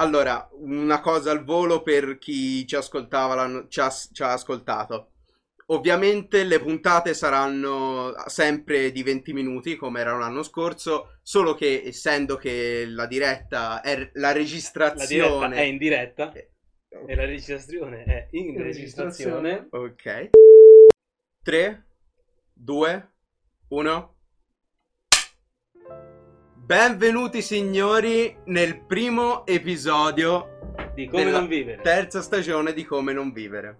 allora, una cosa al volo per chi ci ascoltava, ci ha, ci ha ascoltato. Ovviamente le puntate saranno sempre di 20 minuti come erano l'anno scorso, solo che essendo che la diretta è la La diretta registrazione... è in diretta Eh, e la registrazione è in registrazione. Ok. 3, 2, 1. Benvenuti signori nel primo episodio Di come della non vivere. terza stagione di Come non vivere.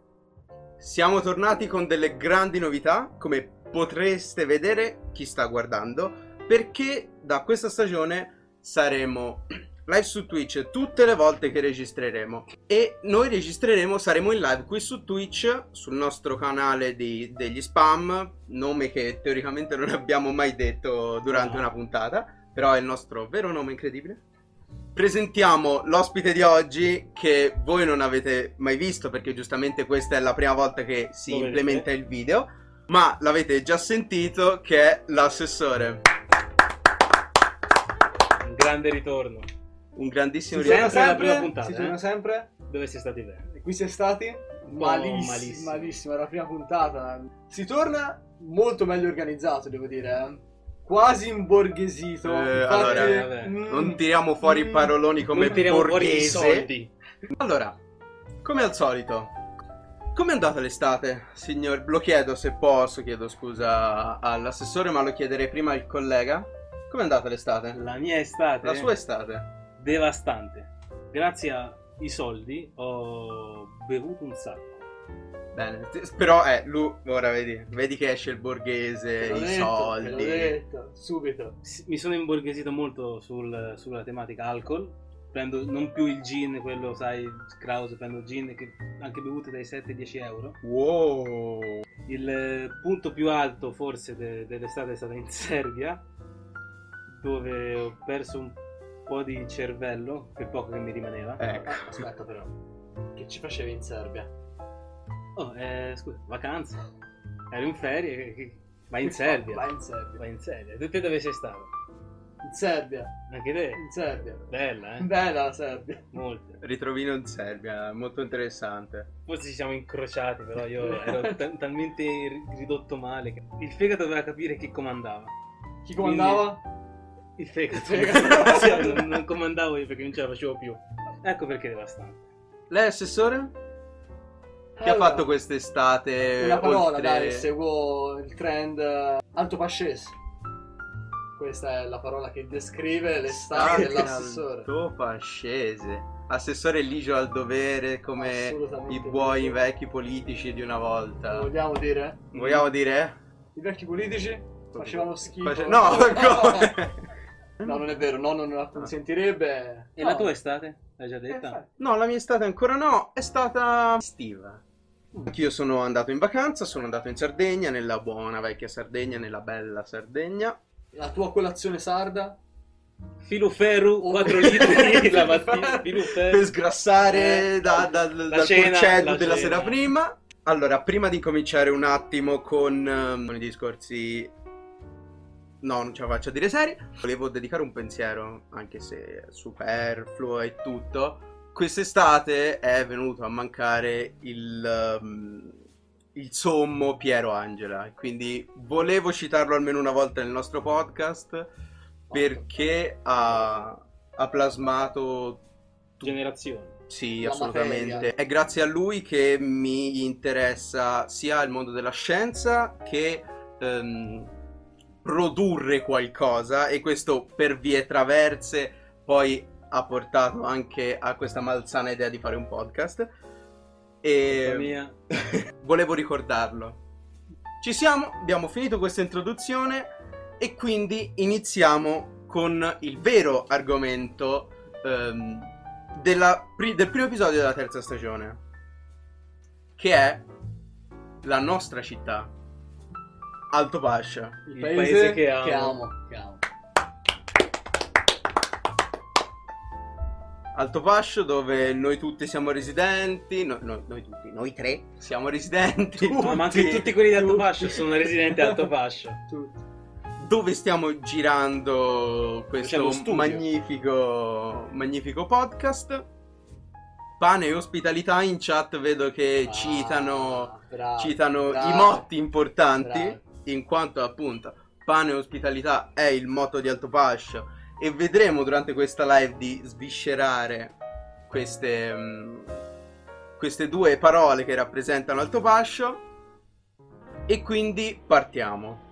Siamo tornati con delle grandi novità, come potreste vedere chi sta guardando, perché da questa stagione saremo live su Twitch tutte le volte che registreremo e noi registreremo, saremo in live qui su Twitch sul nostro canale di- degli spam, nome che teoricamente non abbiamo mai detto durante No. una puntata, però è il nostro vero nome incredibile. Presentiamo l'ospite di oggi che voi non avete mai visto perché giustamente questa è la prima volta che si vedete. implementa il video, ma l'avete già sentito che è l'assessore. Un grande ritorno. Un grandissimo Si ritorno. sempre la prima puntata, Si eh? torna sempre. Dove sei stati bene? E qui si è stati? malissimo, malissimo. malissimo. Era la prima puntata. Si torna molto meglio organizzato, devo dire. eh. Quasi imborghesito. Eh, Infatti, allora, vabbè. mm, Non tiriamo fuori mm, paroloni come i borghese. soldi. Allora, come al solito, com'è andata l'estate, signor? Lo chiedo se posso, chiedo scusa all'assessore, ma lo chiederei prima al collega. Com'è andata l'estate? La mia estate La sua estate? devastante. Grazie ai soldi ho bevuto un sacco. Bene, t- però eh, lui, ora vedi, vedi che esce il borghese, i detto, soldi. detto, subito. S- Mi sono imborghesito molto sul- sulla tematica alcol. Prendo non più il gin, quello sai, Krause, prendo gin che anche bevute dai 7-10 euro. Wow. Il eh, punto più alto forse de- dell'estate è stato in Serbia, dove ho perso un po' di cervello, quel poco che mi rimaneva. Ecco. Aspetta però. Che ci facevi in Serbia? Oh, eh, scusa, vacanza. Ero in ferie, vai in Serbia. Vai in Serbia. Vai in Serbia. Tu te dove sei stato? In Serbia. Anche te? In Serbia. Bella, eh? Bella la Serbia. Molto. Ritrovino in Serbia, molto interessante. Forse ci siamo incrociati, però io ero ta- talmente ri- ridotto male che il fegato doveva capire chi comandava. Chi comandava? Il fegato. Il fegato. Sì, non, non comandavo io perché non ce la facevo più. Ecco perché devastante. Lei, assessore? Che ha Allora, fatto quest'estate? Una parola, oltre- dai, seguo il trend eh, alto pascese. Questa è la parola che descrive l'estate dell'assessore. Alto. Assessore ligio al dovere come i buoni ligio. vecchi politici di una Lo volta. vogliamo dire? Vogliamo dire? I vecchi politici facevano schifo. Face- No, come? No, non è vero, nonno non la consentirebbe. E No. la tua estate? L'hai già Eh, detta? infatti. No, la mia estate ancora no, è stata estiva. Anch'io sono andato in vacanza, sono andato in Sardegna, nella buona vecchia Sardegna, nella bella Sardegna. La tua colazione sarda? Filuferu, Oh. 4 litri la mattina. Filuferu. per sgrassare Eh, da- da- dal cena, porcello la della cena. sera prima. Allora, prima di cominciare un attimo con, ehm, con i discorsi... No, non ce la faccio a dire seri. Volevo dedicare un pensiero, anche se superfluo e tutto. Quest'estate è venuto a mancare il, ehm, il sommo Piero Angela. e Quindi volevo citarlo almeno una volta nel nostro podcast perché ha, ha plasmato Generazione. sì, La assolutamente. materia. È grazie a lui che mi interessa sia il mondo della scienza che ehm, produrre qualcosa e questo per vie traverse poi ha portato anche a questa malsana idea di fare un podcast e volevo ricordarlo. Ci siamo, abbiamo finito questa introduzione e quindi iniziamo con il vero argomento ehm, della pri- del primo episodio della terza stagione, che è la nostra città, Alto Pascia. Il, Il paese, paese che che amo. amo. Che amo. Alto Pascio dove noi tutti siamo residenti, no- no- noi tutti, noi tre siamo residenti. No, ma anche tutti- tutti quelli di Alto tutti. Fascio sono residenti di Alto Fascio. Tutti. dove stiamo girando questo magnifico, magnifico podcast. Pane e ospitalità in chat vedo che Ah, citano, bravo, citano bravo, i motti importanti, bravo. in quanto appunto pane e ospitalità è il motto di Altopascio e vedremo durante questa live di sviscerare queste, mm, queste due parole che rappresentano Altopascio e quindi partiamo.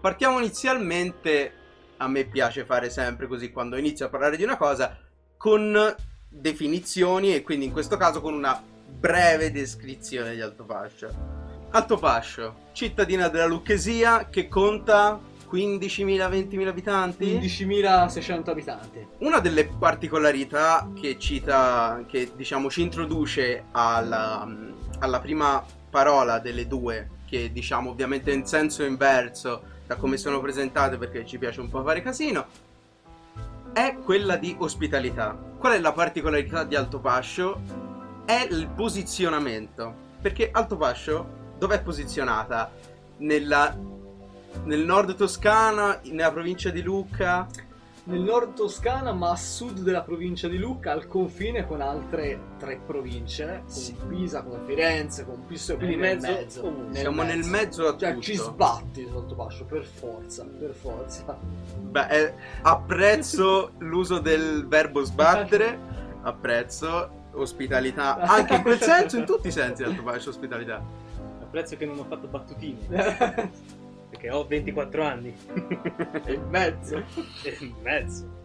Partiamo inizialmente, a me piace fare sempre così quando inizio a parlare di una cosa, con definizioni e quindi in questo caso con una breve descrizione di Altopascio. Altopascio, cittadina della Lucchesia che conta 15.000-20.000 abitanti? 11.600 abitanti. Una delle particolarità che cita, che diciamo ci introduce alla, alla prima parola delle due, che diciamo ovviamente in senso inverso da come sono presentate perché ci piace un po' fare casino, è quella di ospitalità. Qual è la particolarità di Altopascio? È il posizionamento. Perché Altopascio dov'è posizionata? Nella, nel nord Toscana, nella provincia di Lucca? Nel nord Toscana, ma a sud della provincia di Lucca, al confine con altre tre province, con Sì. Pisa, con Firenze, con Pistoia, quindi In nel mezzo, mezzo. ovunque. Siamo nel mezzo a Cioè, tutto. ci sbatti sotto Pascio, per forza, per forza. Beh, eh, apprezzo l'uso del verbo sbattere, apprezzo ospitalità, anche in quel senso, in tutti i sensi Altopascio ospitalità. Apprezzo che non ho fatto battutine, perché ho 24 anni. e mezzo. e mezzo.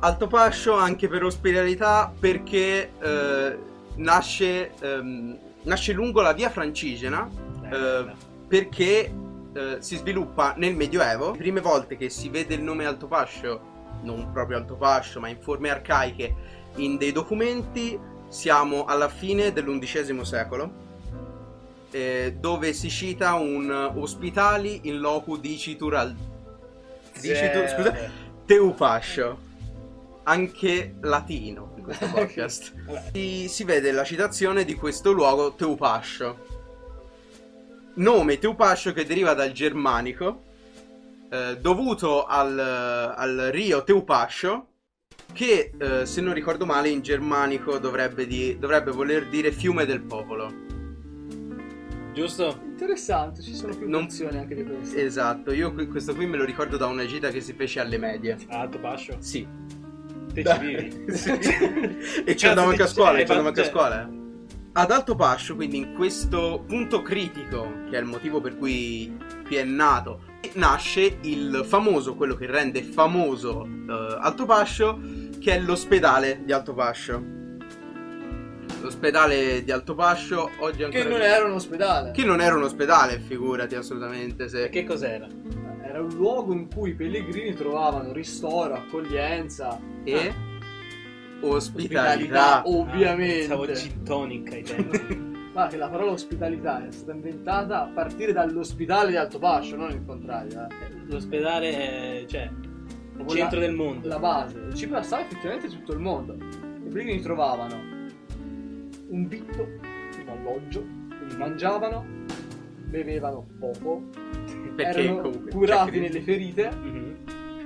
Altopascio anche per ospitalità perché eh, nasce, ehm, nasce lungo la via francigena Eh, perché eh, si sviluppa nel Medioevo. Le prime volte che si vede il nome Altopascio, non proprio Altopascio, ma in forme arcaiche, in dei documenti, siamo alla fine dell'undicesimo secolo, eh, dove si cita un ospitali in locu dicitur al... dicitur, scusa, Teupascio, anche latino in questo podcast. si, si vede la citazione di questo luogo Teupascio. Nome Teupascio che deriva dal germanico, eh, dovuto al, al rio Teupascio, che eh, se non ricordo male in germanico dovrebbe, di- dovrebbe voler dire fiume del popolo. Giusto? Interessante, ci sono più Non- versioni anche di questo. Esatto, io questo qui me lo ricordo da una gita che si fece alle medie. Alto Pascio. Sì. Te ci vivi. Sì. e ci andavo anche a scuola, eh, ci andavo anche a scuola. eh. Ad Alto Pascio, quindi in questo punto critico, che è il motivo per cui qui è nato, nasce il famoso, quello che rende famoso eh, Alto Pascio, che è l'ospedale di Alto Pascio. L'ospedale di Alto Pascio oggi ancora... Che non era un ospedale. Che non era un ospedale, figurati assolutamente. Se... E che cos'era? Era un luogo in cui i pellegrini trovavano ristoro, accoglienza E... Ah. Ospitalità. ospitalità, ovviamente. Stavo gin tonic ai tempi. Ma che la parola ospitalità è stata inventata a partire dall'ospedale di Altopascio, non il contrario. eh. L'ospedale è, cioè, il centro la- del mondo. La base. Ci passava effettivamente tutto il mondo. I pellegrini trovavano un vitto, un alloggio, mangiavano, bevevano poco, Perché erano comunque... curati cioè, nelle ferite, Mhm.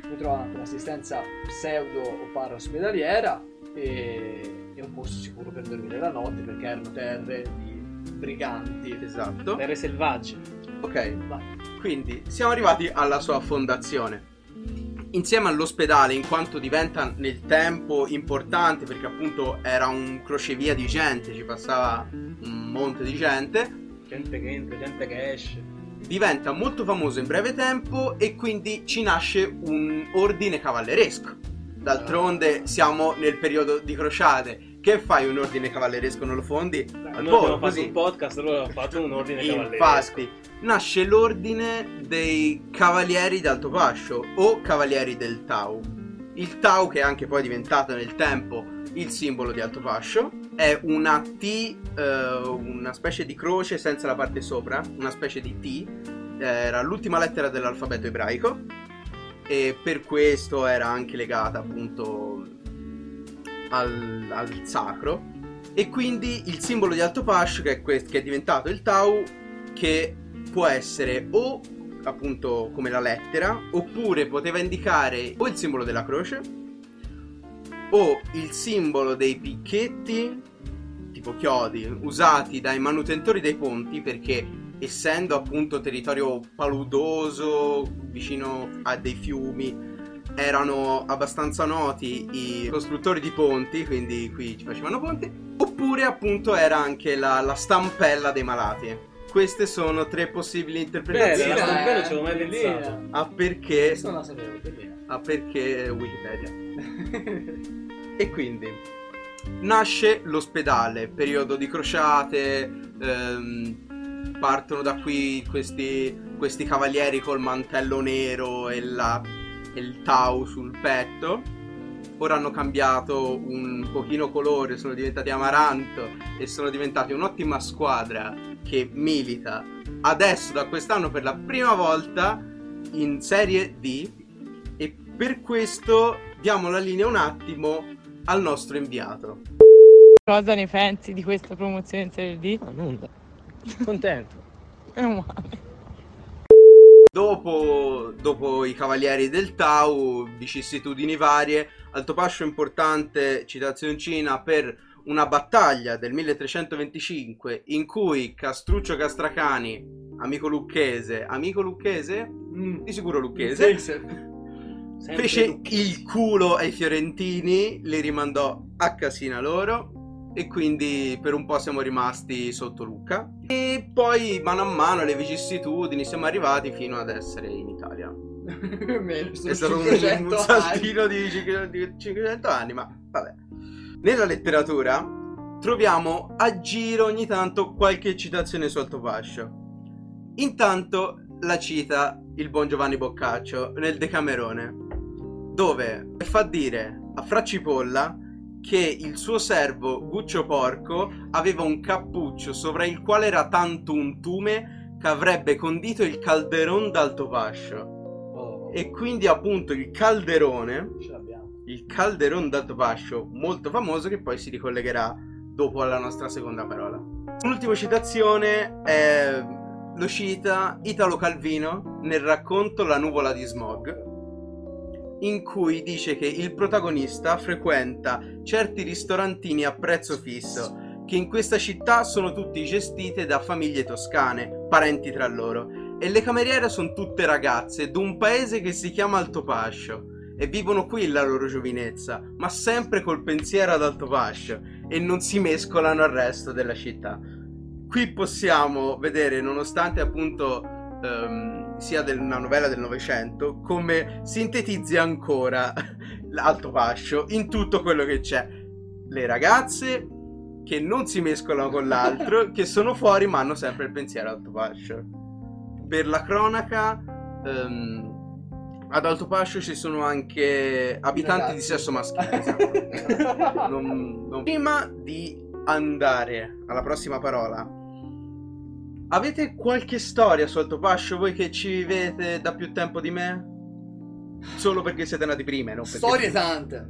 poi trovavano anche un'assistenza pseudo o para ospedaliera e, e un posto sicuro per dormire la notte perché erano terre di briganti. Esatto. Terre selvagge. Ok, Ma quindi siamo arrivati alla sua fondazione. Insieme all'ospedale, in quanto diventa nel tempo importante, perché appunto era un crocevia di gente, ci passava un monte di gente, Gente che entra, gente che esce. diventa molto famoso in breve tempo e quindi ci nasce un ordine cavalleresco. D'altronde siamo nel periodo di crociate. Che fai un ordine cavalleresco? Non lo fondi? Al Noi abbiamo fatto così. un podcast, allora ho fatto un ordine cavalleresco. Infatti, nasce l'ordine dei Cavalieri d'Alto Pascio o Cavalieri del Tau. Il Tau, che è anche poi diventato nel tempo il simbolo di Alto Pascio, è una T, eh, una specie di croce senza la parte sopra, una specie di T, era l'ultima lettera dell'alfabeto ebraico e per questo era anche legata appunto al, al sacro. E quindi il simbolo di Alto Pascio che è, quest- che è diventato il Tau che può essere o appunto come la lettera, oppure poteva indicare o il simbolo della croce o il simbolo dei picchetti, tipo chiodi, usati dai manutentori dei ponti perché essendo appunto territorio paludoso, vicino a dei fiumi, erano abbastanza noti i costruttori di ponti, quindi qui ci facevano ponti, oppure appunto era anche la, la stampella dei malati. Queste sono tre possibili Bene, interpretazioni. la Bellina, stampella eh, ci avevo mai pensato. A perché, Questo non la sapevo, bellina. a perché Wikipedia. E quindi nasce l'ospedale, periodo di crociate, ehm, partono da qui questi, questi cavalieri col mantello nero e, la- e il tau sul petto. Ora hanno cambiato un pochino colore, sono diventati amaranto e sono diventati un'ottima squadra che milita adesso da quest'anno per la prima volta in Serie D e per questo diamo la linea un attimo al nostro inviato. Cosa ne pensi di questa promozione in Serie D? Ah, nulla. Contento. Meno male. Dopo, dopo i Cavalieri del Tau, vicissitudini varie, Altopascio importante citazioncina per una battaglia del 1325 in cui Castruccio Castracani, amico lucchese, amico lucchese? Mm. Di sicuro lucchese, sì. Sempre fece Lucchi. il culo ai fiorentini, li rimandò a casina loro e quindi per un po' siamo rimasti sotto Lucca. E poi mano a mano le vicissitudini siamo arrivati fino ad essere in Italia. Meno, È stato un, 500 un saltino di, cinque- di 500 anni, ma vabbè. Nella letteratura troviamo a giro ogni tanto qualche citazione su Altopascio. Intanto la cita il buon Giovanni Boccaccio nel Decamerone, dove fa dire a Fra Cipolla che il suo servo Guccio Porco aveva un cappuccio sopra il quale era tanto un tume che avrebbe condito il calderon d'Altopascio. Oh. E quindi appunto il calderone, il calderon d'Altopascio, molto famoso che poi si ricollegherà dopo alla nostra seconda parola. L'ultima citazione è, lo cita Italo Calvino nel racconto La nuvola di smog, in cui dice che il protagonista frequenta certi ristorantini a prezzo fisso che in questa città sono tutti gestite da famiglie toscane, parenti tra loro, e le cameriere sono tutte ragazze d'un paese che si chiama Altopascio e vivono qui la loro giovinezza, ma sempre col pensiero ad Altopascio e non si mescolano al resto della città. Qui possiamo vedere, nonostante appunto ehm, sia del- una novella del Novecento, come sintetizzi ancora l'Altopascio in tutto quello che c'è. Le ragazze che non si mescolano con l'altro, che sono fuori ma hanno sempre il pensiero Altopascio. Per la cronaca, ehm, ad Altopascio ci sono anche abitanti di sesso maschile. esatto. Non- non- Prima di andare alla prossima parola, avete qualche storia su Altopascio voi che ci vivete da più tempo di me? Solo perché siete nati prima, non perché... Storie tante.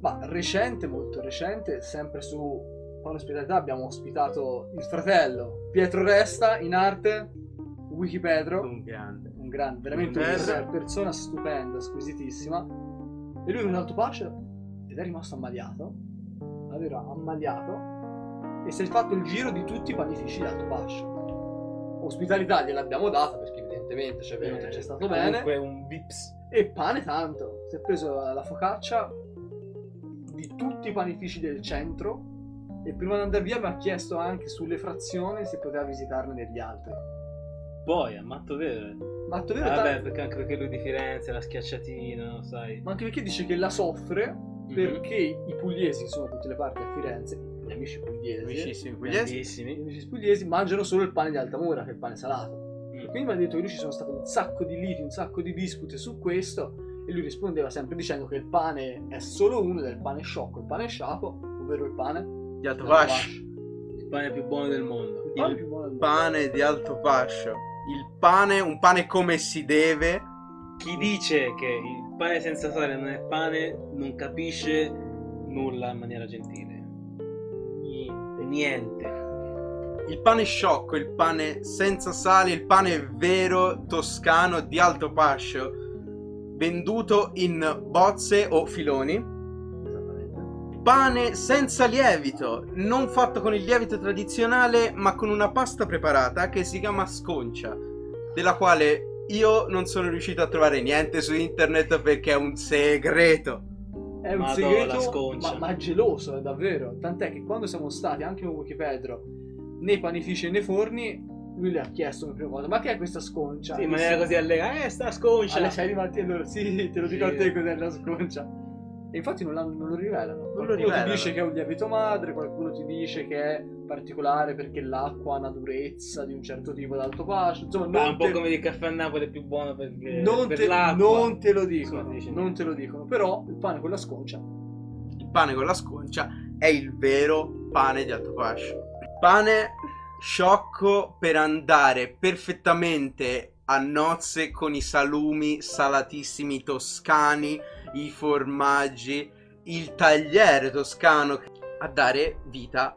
Ma recente, molto recente, sempre su Pano Ospitalità abbiamo ospitato il fratello Pietro Resta in arte, Wikipedro, Un grande. un grande, veramente Un una persona stupenda, squisitissima. E lui è venuto pace ed è rimasto ammaliato, davvero ammaliato, e si è fatto il giro di tutti i panifici d'Alto Pascio. Ospitalità gliel'abbiamo data perché evidentemente ci è venuto e c'è stato bene. Comunque un vips. E pane tanto. Si è preso la focaccia di tutti i panifici del centro. E prima di andare via mi ha chiesto anche sulle frazioni se poteva visitarne degli altri. Poi, a matto vero. Ma tu vero, Vabbè, perché anche perché lui di Firenze, la schiacciatina, lo sai. ma anche perché dice che la soffre Mhm. perché i pugliesi sono da tutte le parti a Firenze, gli amici pugliesi, Vicissimi pugliesi. gli amici pugliesi mangiano solo il pane di Altamura, che è il pane salato. Mm. Quindi mi ha detto che lui ci sono state un sacco di liti, un sacco di dispute su questo. E lui rispondeva sempre dicendo che il pane è solo uno del pane sciocco, il pane sciapo, ovvero il pane Di Altopascio. Il pane più buono del mondo. Il pane Il più buono del mondo. Pane di Altopascio. Il pane, un pane come si deve. Chi dice che il pane senza sale non è pane non capisce nulla in maniera gentile. Niente. Niente. il pane sciocco, il pane senza sale, il pane vero toscano di alto pascio, venduto in bozze o filoni. Pane senza lievito, non fatto con il lievito tradizionale, ma con una pasta preparata che si chiama sconcia, della quale io non sono riuscito a trovare niente su internet perché è un segreto. È un Madò, la segreto, ma, ma geloso, è davvero. Tant'è che quando siamo stati anche con Wikipedro nei panifici e nei forni, lui le ha chiesto per prima cosa: Ma che è questa sconcia? Sì, in maniera così allegata. Eh, sta sconcia. Alle 6 di mattina, loro, sì, te lo dico Sì. a te cos'è la sconcia. E infatti non, non lo rivelano. lo qualcuno rivelano. ti dice che è un lievito madre, qualcuno ti dice che è particolare perché l'acqua ha una durezza di un certo tipo d'alto pascio. Insomma, Ma non un po' te- come il caffè a Napoli è più buono perché non, per te, l'acqua. non te lo dicono, Sì, dici. non te lo dicono. Però il pane con la sconcia Il pane con la sconcia è il vero pane di alto pascio. Pane sciocco per andare perfettamente a nozze con i salumi salatissimi toscani, i formaggi, il tagliere toscano a dare vita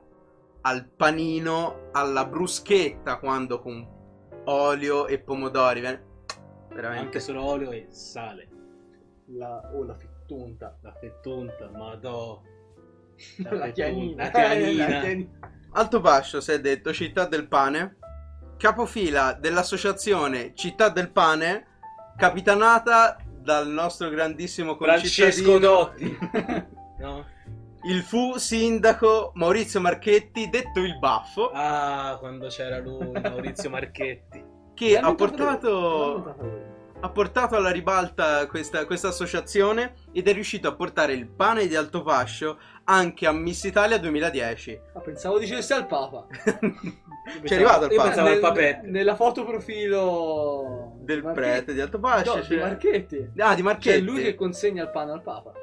al panino, alla bruschetta quando con olio e pomodori veramente Anche solo olio e sale. la, o la fittunta. La fettunta, madò. La, fettunta, chianina. La chianina. La chianina. Alto Pascio si è detto Città del Pane, capofila dell'associazione Città del Pane, capitanata dal nostro grandissimo Francesco concittadino, Dotti. no? Il fu sindaco Maurizio Marchetti, detto il Baffo, Ah, quando c'era lui, Maurizio Marchetti. che ha portato, ha portato alla ribalta questa, questa associazione ed è riuscito a portare il pane di Alto Pascio anche a Miss Italia 2010. Ah, pensavo dicessi al Papa. C'è arrivato il al Nel- papetto. Nella foto profilo del prete di Alto Pascio. No, di c'è- Marchetti. Ah, di Marchetti. C'è lui che consegna il pane al Papa.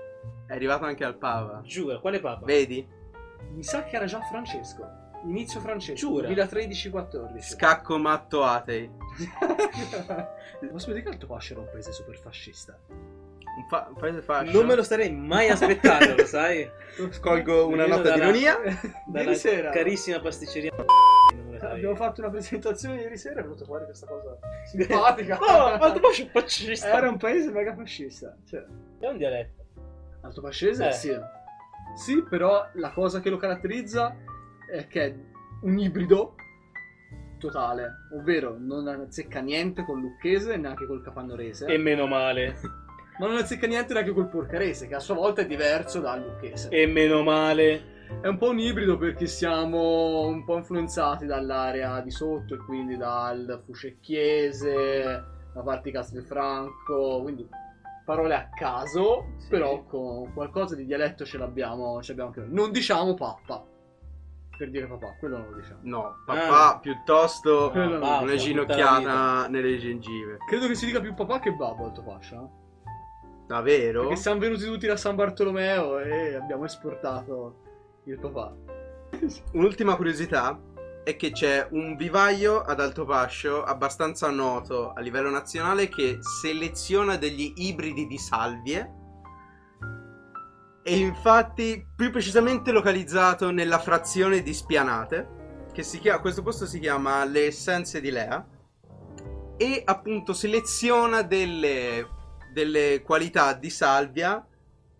È arrivato anche al Papa. Giura, quale papa? Vedi? Mi sa che era già Francesco. Inizio Francesco. Giura. 2013-14. Scacco matto atei. Ma sapete che Alto Pascio era un paese super fascista? Un, fa- un paese fascio. Non me lo starei mai aspettato, lo sai? Scolgo una Io nota di ironia. Dalla Ieri sera carissima pasticceria. Abbiamo fatto una presentazione ieri sera e è venuta fuori questa cosa simpatica. Oh, Alto Pascio è fascista. Era un paese mega fascista. Cioè, È un dialetto. Alto Pascese Eh. sì. Sì, però la cosa che lo caratterizza è che è un ibrido totale, ovvero non azzecca niente col lucchese neanche col capannorese, E meno male. ma non azzecca niente neanche col porcarese, che a sua volta è diverso dal lucchese. E meno male. È un po' un ibrido perché siamo un po' influenzati dall'area di sotto e quindi dal fuscecchiese, la parte di Castelfranco, quindi parole a caso, Sì. però con qualcosa di dialetto ce l'abbiamo, ce l'abbiamo anche noi. Non diciamo pappa, per dire papà, quello non lo diciamo. No, papà piuttosto Quello no, basta, una ginocchiata nelle gengive. Credo che si dica più papà che babbo Alto Pascia, no? Davvero? Perché siamo venuti tutti da San Bartolomeo e abbiamo esportato il papà. Un'ultima curiosità è che c'è un vivaio ad Alto Pascio abbastanza noto a livello nazionale che seleziona degli ibridi di salvie e infatti più precisamente localizzato nella frazione di Spianate che si chiama, questo posto si chiama Le Essenze di Lea e appunto seleziona delle, delle qualità di salvia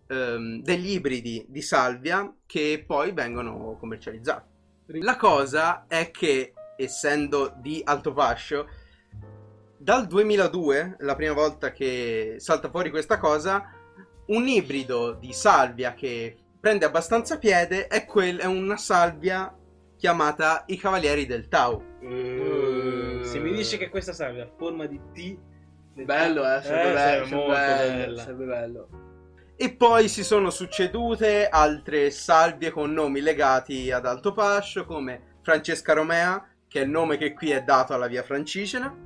ehm, degli ibridi di salvia che poi vengono commercializzati. La cosa è che, essendo di alto fascio, dal 2002, la prima volta che salta fuori questa cosa, un ibrido di salvia che prende abbastanza piede è, quel- è una salvia chiamata i Cavalieri del Tau. Eh, Se mi dici che questa salvia ha forma di T. Bello, eh, sarebbe Eh, bello, sarebbe bello. E poi si sono succedute altre salvie con nomi legati ad Alto Pascio, come Francesca Romea, che è il nome che qui è dato alla via Francigena,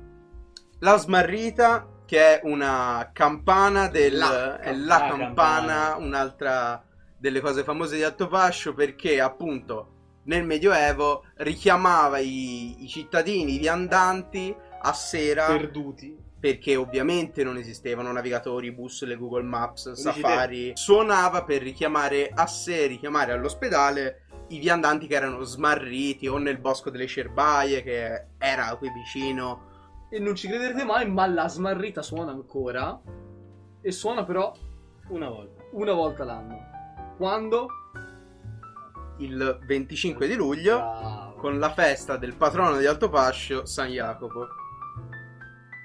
la Smarrita, che è una campana del... La è la la campana, campana. un'altra delle cose famose di Alto Pascio, perché appunto nel Medioevo richiamava i, i cittadini viandanti a sera Perduti. Perché ovviamente non esistevano navigatori, bussole, Google Maps, Safari. Suonava per richiamare a sé, richiamare all'ospedale i viandanti che erano smarriti o nel bosco delle cerbaie che era qui vicino. E non ci crederete mai, ma la smarrita suona ancora. E suona però Una volta. una volta l'anno. Quando? Il 25 di luglio Bravo. con la festa del patrono di Altopascio, San Jacopo.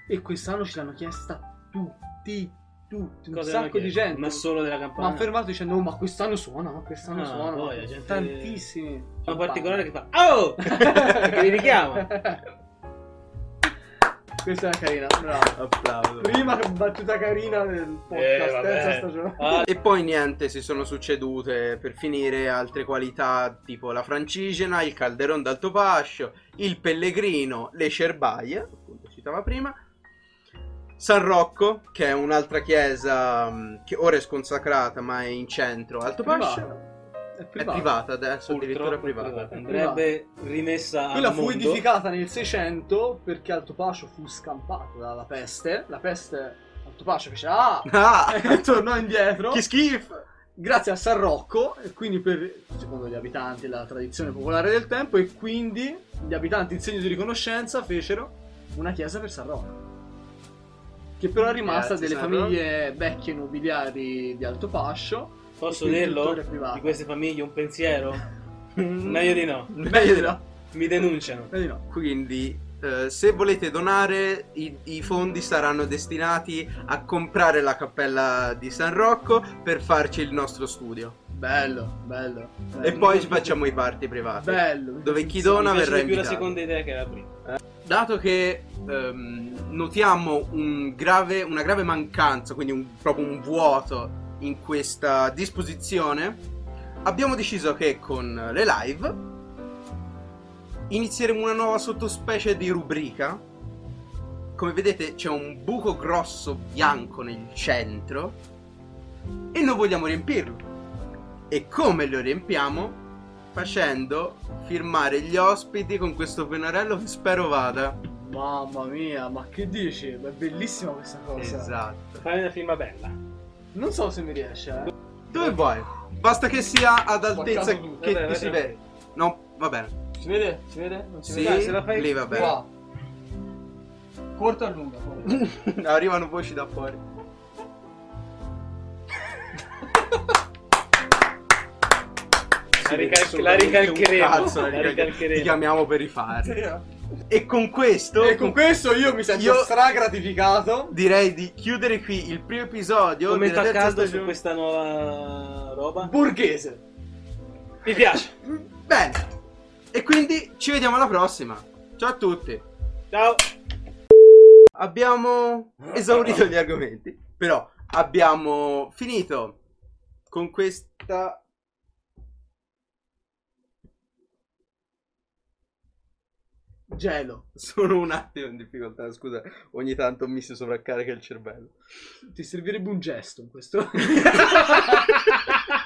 E quest'anno ce l'hanno chiesta tutti, tutti, un Cosa sacco hanno di gente. Ma solo della Ma campana. ha fermato dicendo, oh, ma quest'anno suona, ma quest'anno Ah, suona. poi ma gente- Tantissimi. Una particolare che fa Oh! Perché li richiama. Questa è carina, bravo. Applauso. Prima battuta carina del podcast, Eh, stagione. Ah, E poi niente, si sono succedute per finire altre qualità tipo la francigena, il calderon d'Altopascio, il pellegrino, le cerbaie, appunto citava prima, San Rocco, che è un'altra chiesa mh, che ora è sconsacrata ma è in centro, Altopascio. È È privata. privata adesso, addirittura purtroppo privata. privata. Andrebbe rimessa Quella fu edificata nel 600 perché Altopascio fu scampato dalla peste. La peste, Altopascio fece ah! Ah! e tornò indietro. che schifo! grazie a San Rocco, e quindi per, secondo gli abitanti, la tradizione popolare del tempo, e quindi gli abitanti in segno di riconoscenza fecero una chiesa per San Rocco. Che però è rimasta delle famiglie vecchie nobiliari di Altopascio. Posso e quindi dirlo? Di queste famiglie un pensiero? Meglio di no. Meglio di no. Mi denunciano. Vedi no. Quindi, eh, se volete donare, i, i fondi saranno destinati a comprare la cappella di San Rocco per farci il nostro studio. Bello, bello. E poi ci facciamo i party privati. Bello. Dove chi dona Mi verrà di più la invitato. seconda idea che la prima. Dato che ehm, notiamo un grave- una grave mancanza, quindi un- proprio un vuoto in questa disposizione, abbiamo deciso che con le live inizieremo una nuova sottospecie di rubrica. Come vedete c'è un buco grosso bianco nel centro e noi vogliamo riempirlo. E come lo riempiamo? Facendo firmare gli ospiti con questo pennarello che spero vada. Mamma mia, ma che dici? Ma è bellissima questa cosa. Esatto. Fai una firma bella. Non so se mi riesce, eh. Dove vuoi? Basta che sia ad altezza che Vabbè, ti si vabbè. vede. No, va bene. Si vede? Si vede? Non si Sì, Dai, se la fai- lì va bene. Qua. Corta o lunga? Arrivano voci da fuori. La, rical- Assolutamente la ricalcheremo. cazzo, la la ricalche- Ti ricalcheremo. chiamiamo per rifare. E con questo E con questo io mi sento Io- stra gratificato. direi di chiudere qui il primo episodio Commento a caldo su questa nuova roba. Borghese. Mi piace. Bene. E quindi ci vediamo alla prossima. Ciao a tutti. Ciao. Abbiamo esaurito gli argomenti, però abbiamo finito con questa Gelo. Sono un attimo in difficoltà, scusa, ogni tanto mi si sovraccarica il cervello. Ti servirebbe un gesto in questo.